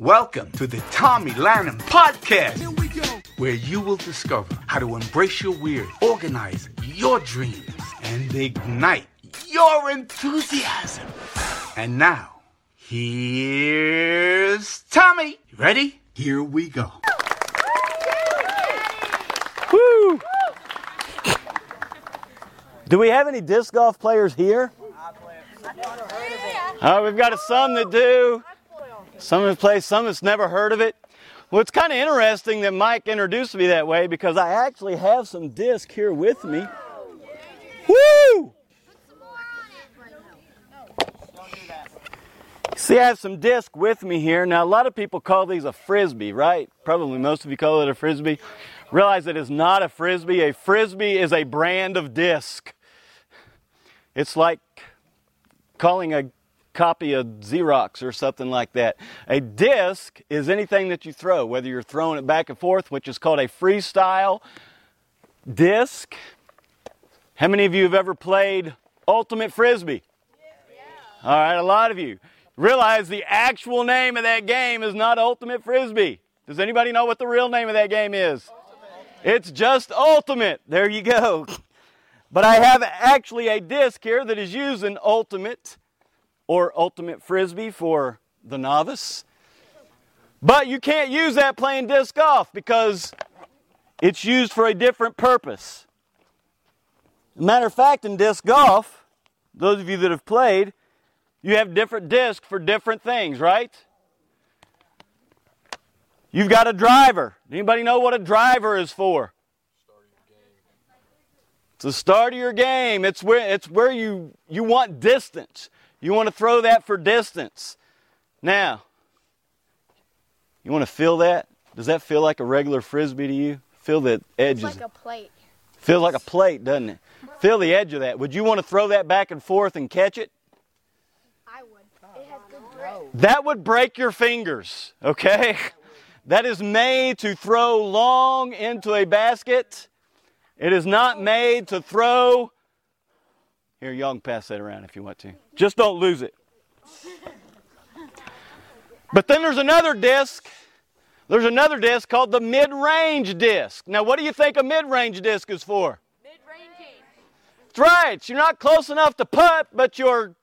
Welcome to the Tommy Lanham Podcast, where you will discover how to embrace your weird, organize your dreams, and ignite your enthusiasm. And now, here's Tommy. You ready? Here we go. Woo! Do we have any disc golf players here? Oh, we've got some that do. Some of us play, some us never heard of it. Well, it's kind of interesting that Mike introduced me that way because I actually have some disc here with me. Woo! See, I have some disc with me here. Now, a lot of people call these a frisbee, right? Probably most of you call it a frisbee. Realize it is not a frisbee. A frisbee is a brand of disc. It's like calling a copy of Xerox or something like that. A disc is anything that you throw, whether you're throwing it back and forth, which is called a freestyle disc. How many of you have ever played Ultimate Frisbee? Yeah. All right, a lot of you. Realize the actual name of that game is not Ultimate Frisbee. Does anybody know what the real name of that game is? It's just Ultimate. There you go. But I have actually a disc here that is using Ultimate or Ultimate Frisbee for the novice. But you can't use that playing disc golf because it's used for a different purpose. Matter of fact, in disc golf, those of you that have played, you have different discs for different things, right? You've got a driver. Anybody know what a driver is for? It's the start of your game. It's where it's where you you want distance. You want to throw that for distance. Now, you want to feel that? Does that feel like a regular frisbee to you? Feel the edges. It's like a plate. Feels like a plate, doesn't it? Feel the edge of that. Would you want to throw that back and forth and catch it? I would. It has good grip. That would break your fingers, okay? That is made to throw long into a basket. It is not made to throw. Here, y'all can pass that around if you want to. Just don't lose it. But then there's another disc. There's another disc called the mid range disc. Now, what do you think a mid range disc is for? Mid ranging. That's right. You're not close enough to putt, but you're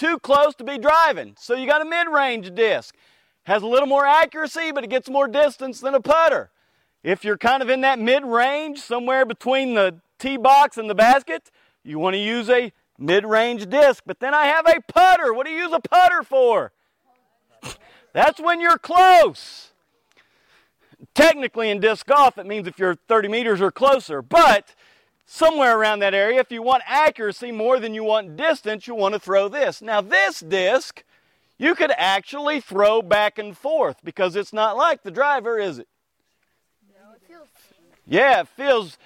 too close to be driving. So you got a mid-range disc. Has a little more accuracy, but it gets more distance than a putter. If you're kind of in that mid-range, somewhere between the tee box and the basket, you want to use a mid-range disc. But then I have a putter. What do you use a putter for? That's when you're close. Technically, in disc golf, it means if you're 30 meters or closer. But somewhere around that area, if you want accuracy more than you want distance, you want to throw this. Now, this disc, you could actually throw back and forth because it's not like the driver, is it? No, it feels. Yeah, it feels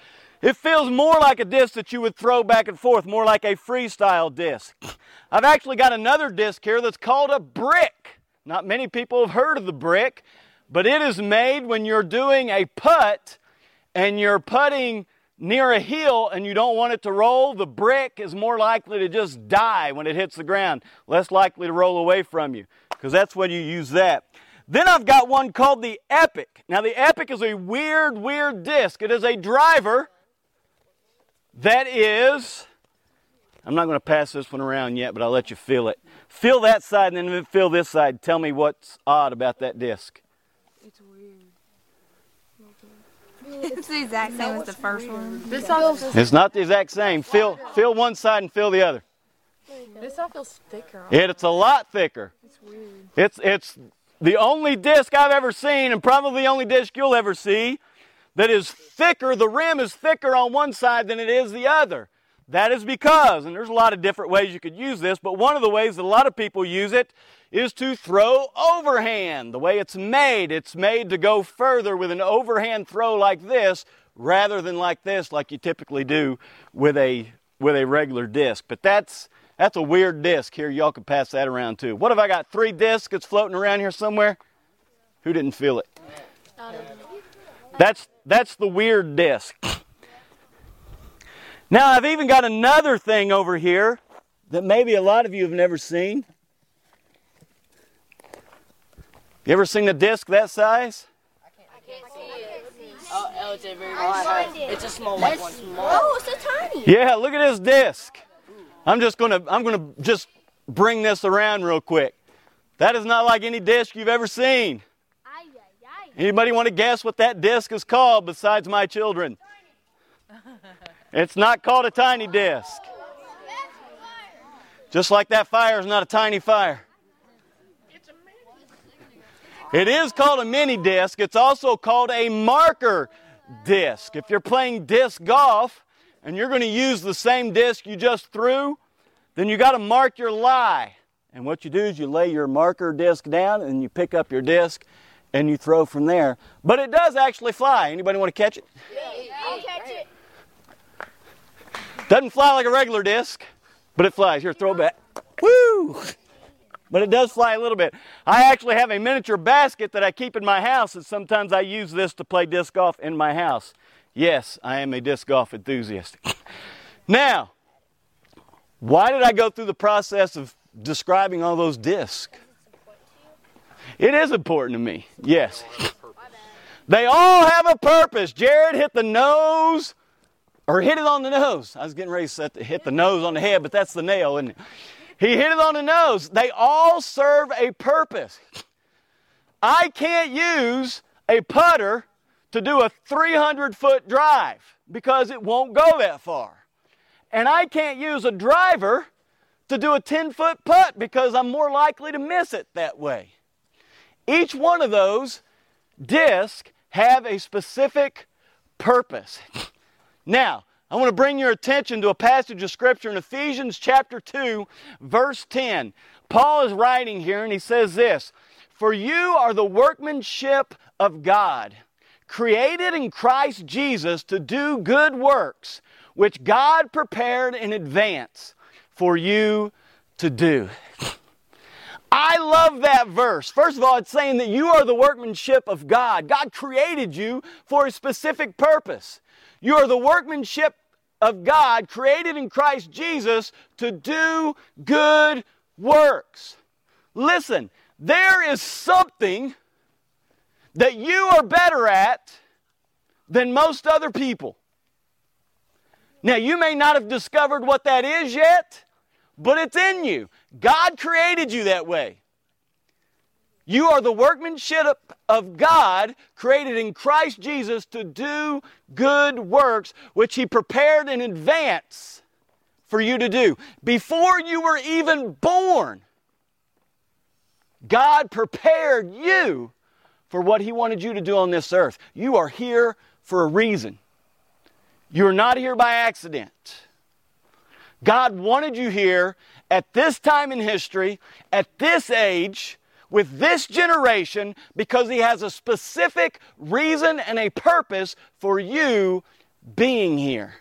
it feels more like a disc that you would throw back and forth, more like a freestyle disc. I've actually got another disc here that's called a brick. Not many people have heard of the brick, but it is made when you're doing a putt and you're putting near a hill and you don't want it to roll, the brick is more likely to just die when it hits the ground, less likely to roll away from you, because that's when you use that. Then I've got one called the Epic. Now, the Epic is a weird, weird disc. It is a driver that is, I'm not going to pass this one around yet, but I'll let you feel it. Feel that side and then feel this side. Tell me what's odd about that disc. It's weird. It's the exact same as the first one. This all feels, It's not the exact same. Feel, feel one side and feel the other. this all feels thicker. It, it's a lot thicker. It's weird. It's, it's the only disc I've ever seen, and probably the only disc you'll ever see, that is thicker, the rim is thicker on one side than it is the other. That is because, and there's a lot of different ways you could use this, but one of the ways that a lot of people use it is to throw overhand. The way it's made, it's made to go further with an overhand throw like this rather than like this, like you typically do with a with a regular disc. But that's that's a weird disc here. Y'all can pass that around too. What if I got three discs that's floating around here somewhere? Who didn't feel it? That's that's the weird disc. Now I've even got another thing over here that maybe a lot of you have never seen. You ever seen a disc that size? Oh, oh, it's a very It's a small white one. Oh, it's so tiny. Yeah, look at this disc. I'm just gonna I'm gonna just bring this around real quick. That is not like any disc you've ever seen. Anybody want to guess what that disc is called besides my children? It's not called a tiny disc. Just like that fire is not a tiny fire. It is called a mini disc. It's also called a marker disc. If you're playing disc golf and you're going to use the same disc you just threw, then you got to mark your lie. And what you do is you lay your marker disc down and you pick up your disc and you throw from there. But it does actually fly. Anybody want to catch it? I'll catch it. Doesn't fly like a regular disc, but it flies. Here, throw it back. Woo! But it does fly a little bit. I actually have a miniature basket that I keep in my house, and sometimes I use this to play disc golf in my house. Yes, I am a disc golf enthusiast. now, why did I go through the process of describing all those discs? It is important to me, yes. They all have a purpose. Jared hit the nose or hit it on the nose. I was getting ready to hit the nose on the head, but that's the nail, isn't it? He hit it on the nose. They all serve a purpose. I can't use a putter to do a 300 foot drive because it won't go that far. And I can't use a driver to do a 10 foot putt because I'm more likely to miss it that way. Each one of those discs have a specific purpose. Now, I want to bring your attention to a passage of Scripture in Ephesians chapter 2, verse 10. Paul is writing here and he says this For you are the workmanship of God, created in Christ Jesus to do good works, which God prepared in advance for you to do. I love that verse. First of all, it's saying that you are the workmanship of God. God created you for a specific purpose. You are the workmanship of God, created in Christ Jesus to do good works. Listen, there is something that you are better at than most other people. Now, you may not have discovered what that is yet, but it's in you. God created you that way. You are the workmanship of God created in Christ Jesus to do good works, which He prepared in advance for you to do. Before you were even born, God prepared you for what He wanted you to do on this earth. You are here for a reason. You're not here by accident. God wanted you here at this time in history, at this age, with this generation because He has a specific reason and a purpose for you being here.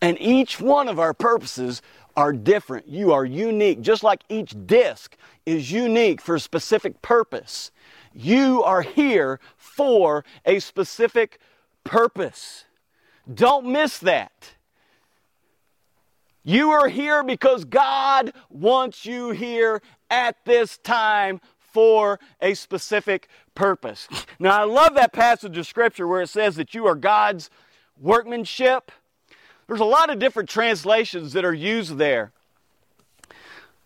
And each one of our purposes are different. You are unique, just like each disc is unique for a specific purpose. You are here for a specific purpose. Don't miss that. You are here because God wants you here at this time for a specific purpose. Now, I love that passage of Scripture where it says that you are God's workmanship. There's a lot of different translations that are used there.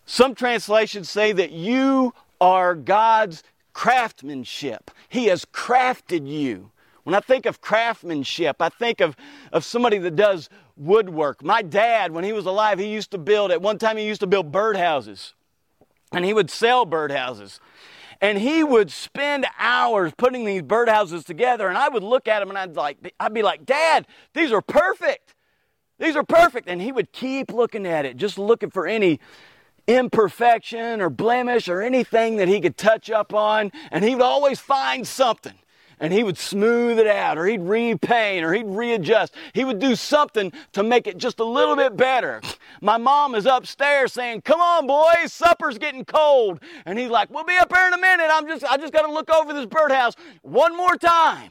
Some translations say that you are God's craftsmanship. He has crafted you. When I think of craftsmanship, I think of, of somebody that does woodwork. My dad, when he was alive, he used to build, at one time, he used to build birdhouses. And he would sell birdhouses. And he would spend hours putting these birdhouses together. And I would look at him and I'd, like, I'd be like, Dad, these are perfect. These are perfect. And he would keep looking at it, just looking for any imperfection or blemish or anything that he could touch up on. And he would always find something and he would smooth it out or he'd repaint or he'd readjust. He would do something to make it just a little bit better. My mom is upstairs saying, "Come on, boys, supper's getting cold." And he's like, "We'll be up here in a minute. I'm just I just got to look over this birdhouse one more time."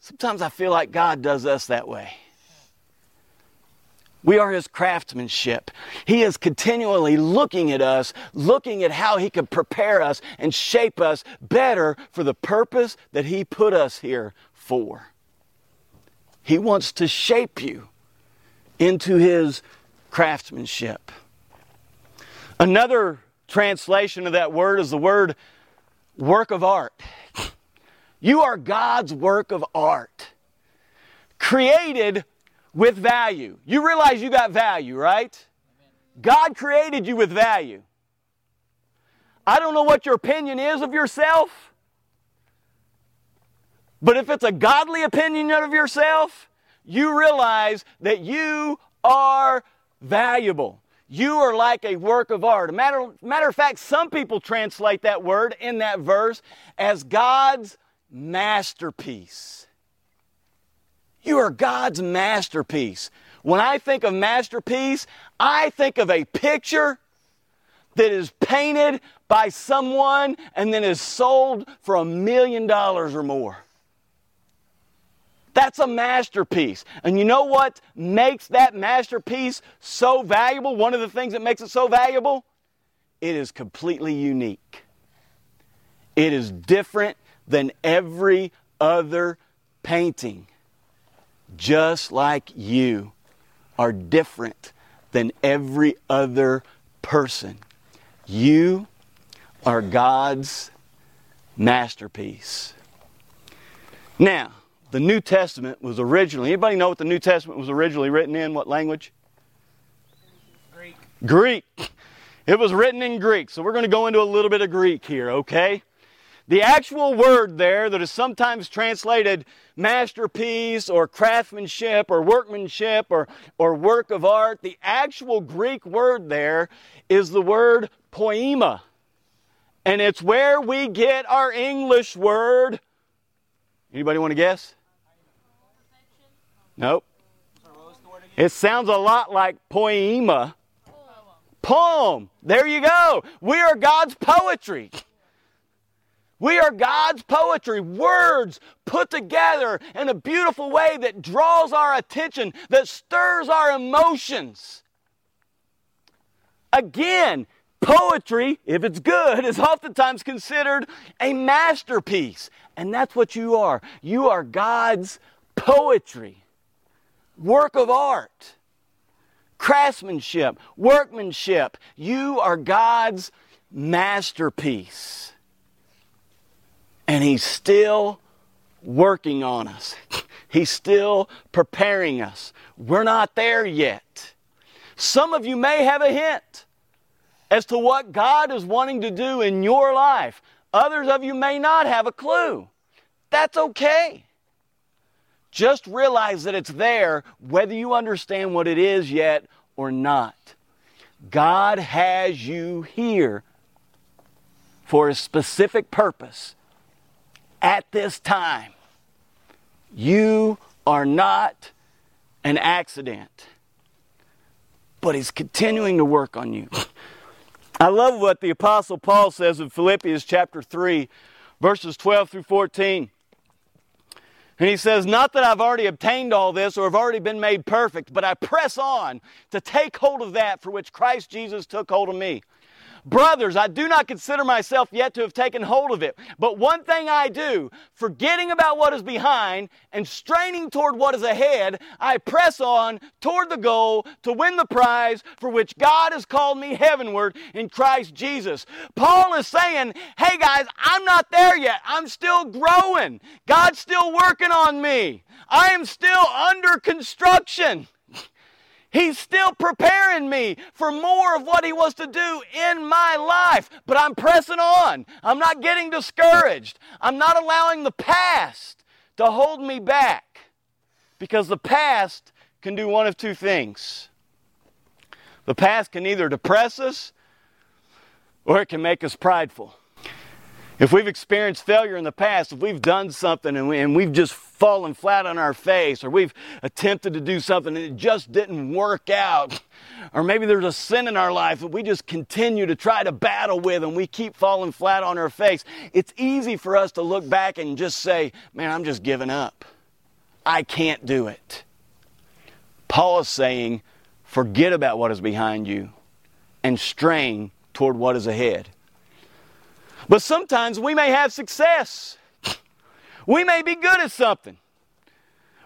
Sometimes I feel like God does us that way. We are his craftsmanship. He is continually looking at us, looking at how he can prepare us and shape us better for the purpose that he put us here for. He wants to shape you into his craftsmanship. Another translation of that word is the word work of art. You are God's work of art, created with value. You realize you got value, right? God created you with value. I don't know what your opinion is of yourself, but if it's a godly opinion of yourself, you realize that you are valuable. You are like a work of art. Matter, matter of fact, some people translate that word in that verse as God's masterpiece. You are God's masterpiece. When I think of masterpiece, I think of a picture that is painted by someone and then is sold for a million dollars or more. That's a masterpiece. And you know what makes that masterpiece so valuable? One of the things that makes it so valuable? It is completely unique. It is different than every other painting. Just like you are different than every other person. You are God's masterpiece. Now, the New Testament was originally, anybody know what the New Testament was originally written in? What language? Greek. Greek. It was written in Greek. So we're going to go into a little bit of Greek here, okay? The actual word there that is sometimes translated masterpiece or craftsmanship or workmanship or, or work of art, the actual Greek word there is the word poema. And it's where we get our English word. Anybody want to guess? Nope. It sounds a lot like poema. Poem. There you go. We are God's poetry. We are God's poetry, words put together in a beautiful way that draws our attention, that stirs our emotions. Again, poetry, if it's good, is oftentimes considered a masterpiece. And that's what you are. You are God's poetry work of art, craftsmanship, workmanship. You are God's masterpiece. And He's still working on us, He's still preparing us. We're not there yet. Some of you may have a hint as to what God is wanting to do in your life. Others of you may not have a clue. That's okay. Just realize that it's there whether you understand what it is yet or not. God has you here for a specific purpose at this time. You are not an accident, but He's continuing to work on you. I love what the Apostle Paul says in Philippians chapter 3, verses 12 through 14. And he says, Not that I've already obtained all this or have already been made perfect, but I press on to take hold of that for which Christ Jesus took hold of me. Brothers, I do not consider myself yet to have taken hold of it. But one thing I do, forgetting about what is behind and straining toward what is ahead, I press on toward the goal to win the prize for which God has called me heavenward in Christ Jesus. Paul is saying, hey guys, I'm not there yet. I'm still growing. God's still working on me. I am still under construction. He's still preparing me for more of what He wants to do in my life. But I'm pressing on. I'm not getting discouraged. I'm not allowing the past to hold me back. Because the past can do one of two things the past can either depress us or it can make us prideful. If we've experienced failure in the past, if we've done something and, we, and we've just fallen flat on our face, or we've attempted to do something and it just didn't work out, or maybe there's a sin in our life that we just continue to try to battle with and we keep falling flat on our face, it's easy for us to look back and just say, Man, I'm just giving up. I can't do it. Paul is saying, forget about what is behind you and strain toward what is ahead. But sometimes we may have success. We may be good at something.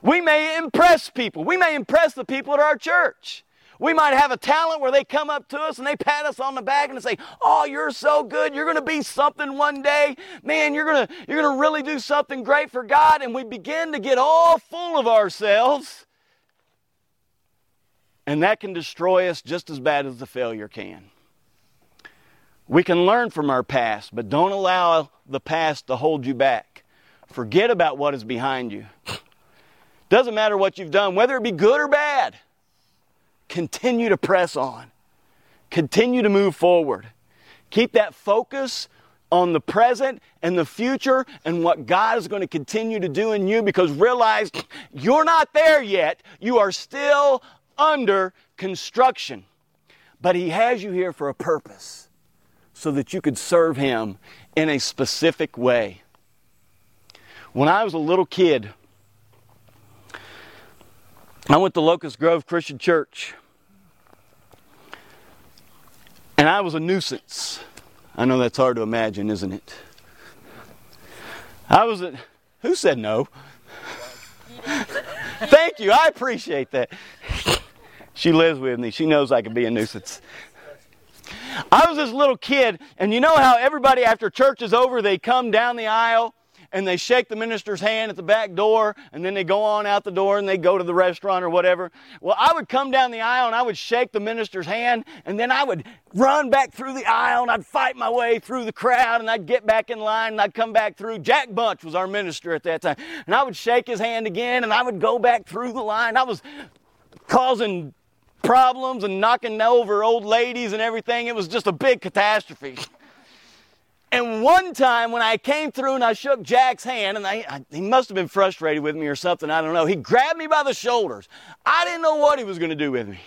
We may impress people. We may impress the people at our church. We might have a talent where they come up to us and they pat us on the back and say, "Oh, you're so good. You're going to be something one day. Man, you're going to you're going to really do something great for God." And we begin to get all full of ourselves. And that can destroy us just as bad as the failure can. We can learn from our past, but don't allow the past to hold you back. Forget about what is behind you. Doesn't matter what you've done, whether it be good or bad. Continue to press on. Continue to move forward. Keep that focus on the present and the future and what God is going to continue to do in you because realize you're not there yet. You are still under construction. But He has you here for a purpose so that you could serve Him in a specific way. When I was a little kid, I went to Locust Grove Christian Church. And I was a nuisance. I know that's hard to imagine, isn't it? I was a. Who said no? Thank you. I appreciate that. She lives with me. She knows I can be a nuisance. I was this little kid, and you know how everybody after church is over, they come down the aisle and they shake the minister's hand at the back door, and then they go on out the door and they go to the restaurant or whatever. Well, I would come down the aisle and I would shake the minister's hand, and then I would run back through the aisle and I'd fight my way through the crowd and I'd get back in line and I'd come back through. Jack Bunch was our minister at that time, and I would shake his hand again and I would go back through the line. I was causing problems and knocking over old ladies and everything. It was just a big catastrophe. And one time when I came through and I shook Jack's hand, and I, I, he must have been frustrated with me or something, I don't know. He grabbed me by the shoulders. I didn't know what he was going to do with me.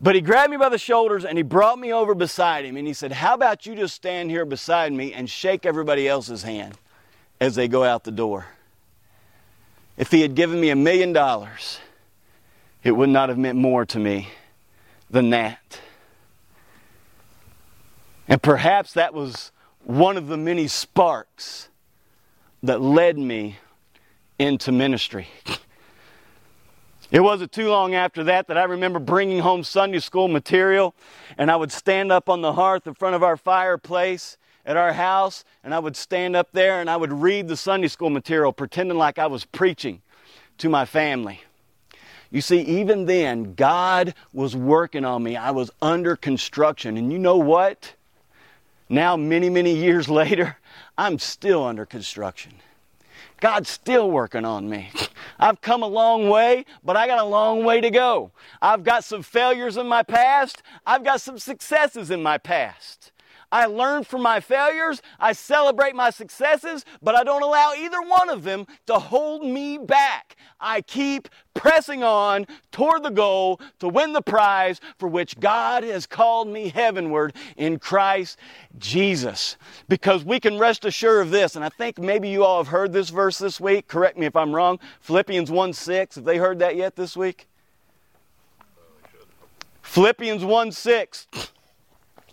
But he grabbed me by the shoulders and he brought me over beside him and he said, How about you just stand here beside me and shake everybody else's hand as they go out the door? If he had given me a million dollars, it would not have meant more to me than that. And perhaps that was one of the many sparks that led me into ministry. It wasn't too long after that that I remember bringing home Sunday school material, and I would stand up on the hearth in front of our fireplace at our house, and I would stand up there and I would read the Sunday school material, pretending like I was preaching to my family. You see, even then, God was working on me. I was under construction. And you know what? Now, many, many years later, I'm still under construction. God's still working on me. I've come a long way, but I got a long way to go. I've got some failures in my past. I've got some successes in my past. I learn from my failures. I celebrate my successes, but I don't allow either one of them to hold me back. I keep pressing on toward the goal to win the prize for which God has called me heavenward in Christ Jesus. Because we can rest assured of this, and I think maybe you all have heard this verse this week. Correct me if I'm wrong. Philippians 1 6. Have they heard that yet this week? Philippians 1 6.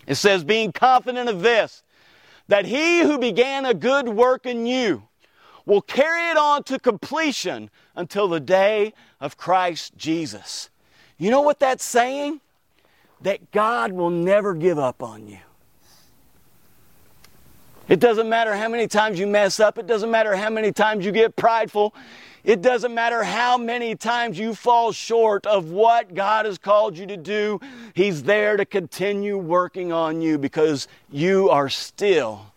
It says, being confident of this, that he who began a good work in you will carry it on to completion until the day of Christ Jesus. You know what that's saying? That God will never give up on you. It doesn't matter how many times you mess up, it doesn't matter how many times you get prideful, it doesn't matter how many times you fall short of what God has called you to do, He's there to continue working on you because you are still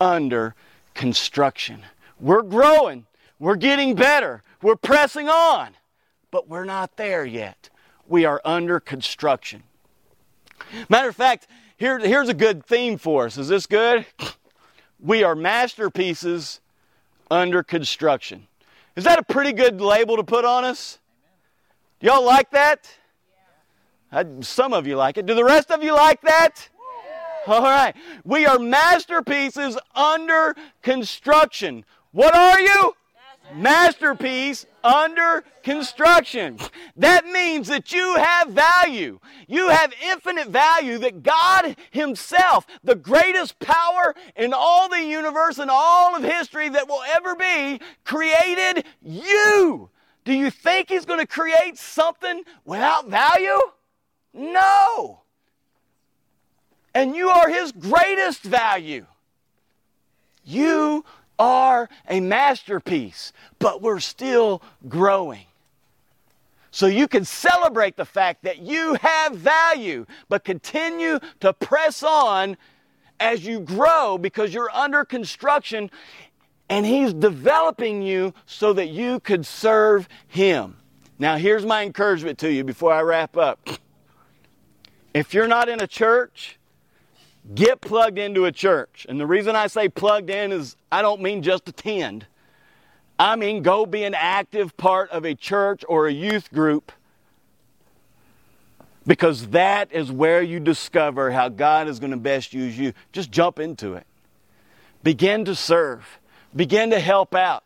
under construction. We're growing, we're getting better, we're pressing on, but we're not there yet. We are under construction. Matter of fact, here, here's a good theme for us. Is this good? We are masterpieces under construction. Is that a pretty good label to put on us? Do y'all like that? I, some of you like it. Do the rest of you like that? All right. We are masterpieces under construction. What are you? Masterpiece under construction. That means that you have value. You have infinite value that God Himself, the greatest power in all the universe and all of history that will ever be, created you. Do you think He's going to create something without value? No. And you are His greatest value. You are a masterpiece, but we're still growing. So you can celebrate the fact that you have value, but continue to press on as you grow because you're under construction and He's developing you so that you could serve Him. Now, here's my encouragement to you before I wrap up. If you're not in a church, Get plugged into a church. And the reason I say plugged in is I don't mean just attend. I mean go be an active part of a church or a youth group because that is where you discover how God is going to best use you. Just jump into it. Begin to serve. Begin to help out.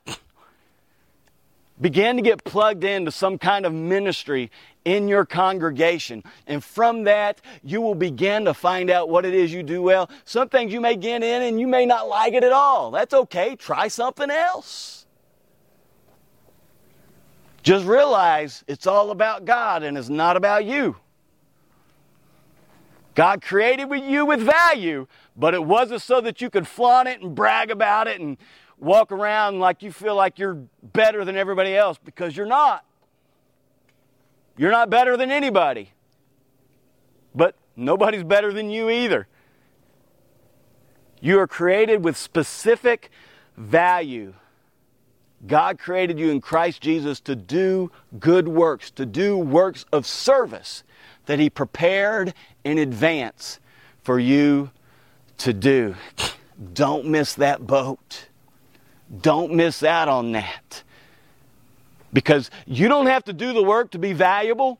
Begin to get plugged into some kind of ministry in your congregation. And from that, you will begin to find out what it is you do well. Some things you may get in and you may not like it at all. That's okay. Try something else. Just realize it's all about God and it's not about you. God created you with value, but it wasn't so that you could flaunt it and brag about it and walk around like you feel like you're better than everybody else because you're not. You're not better than anybody. But nobody's better than you either. You are created with specific value. God created you in Christ Jesus to do good works, to do works of service that He prepared in advance for you to do. Don't miss that boat. Don't miss out on that. Because you don't have to do the work to be valuable,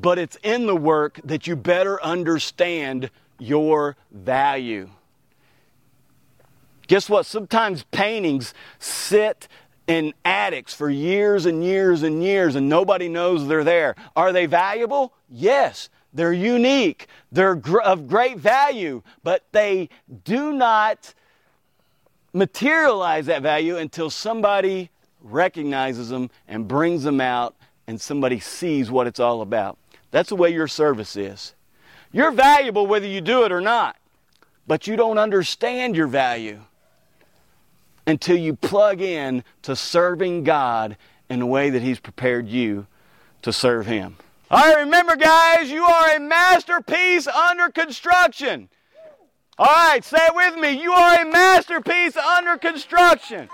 but it's in the work that you better understand your value. Guess what? Sometimes paintings sit in attics for years and years and years and nobody knows they're there. Are they valuable? Yes. They're unique. They're of great value, but they do not materialize that value until somebody recognizes them and brings them out and somebody sees what it's all about. That's the way your service is. You're valuable whether you do it or not, but you don't understand your value until you plug in to serving God in the way that He's prepared you to serve Him. All right, remember, guys, you are a masterpiece under construction. All right, say it with me. You are a masterpiece under construction.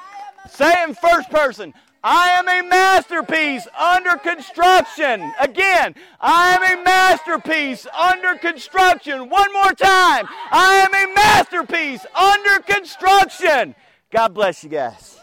Say it in first person. I am a masterpiece under construction. Again, I am a masterpiece under construction. One more time. I am a masterpiece under construction. God bless you guys.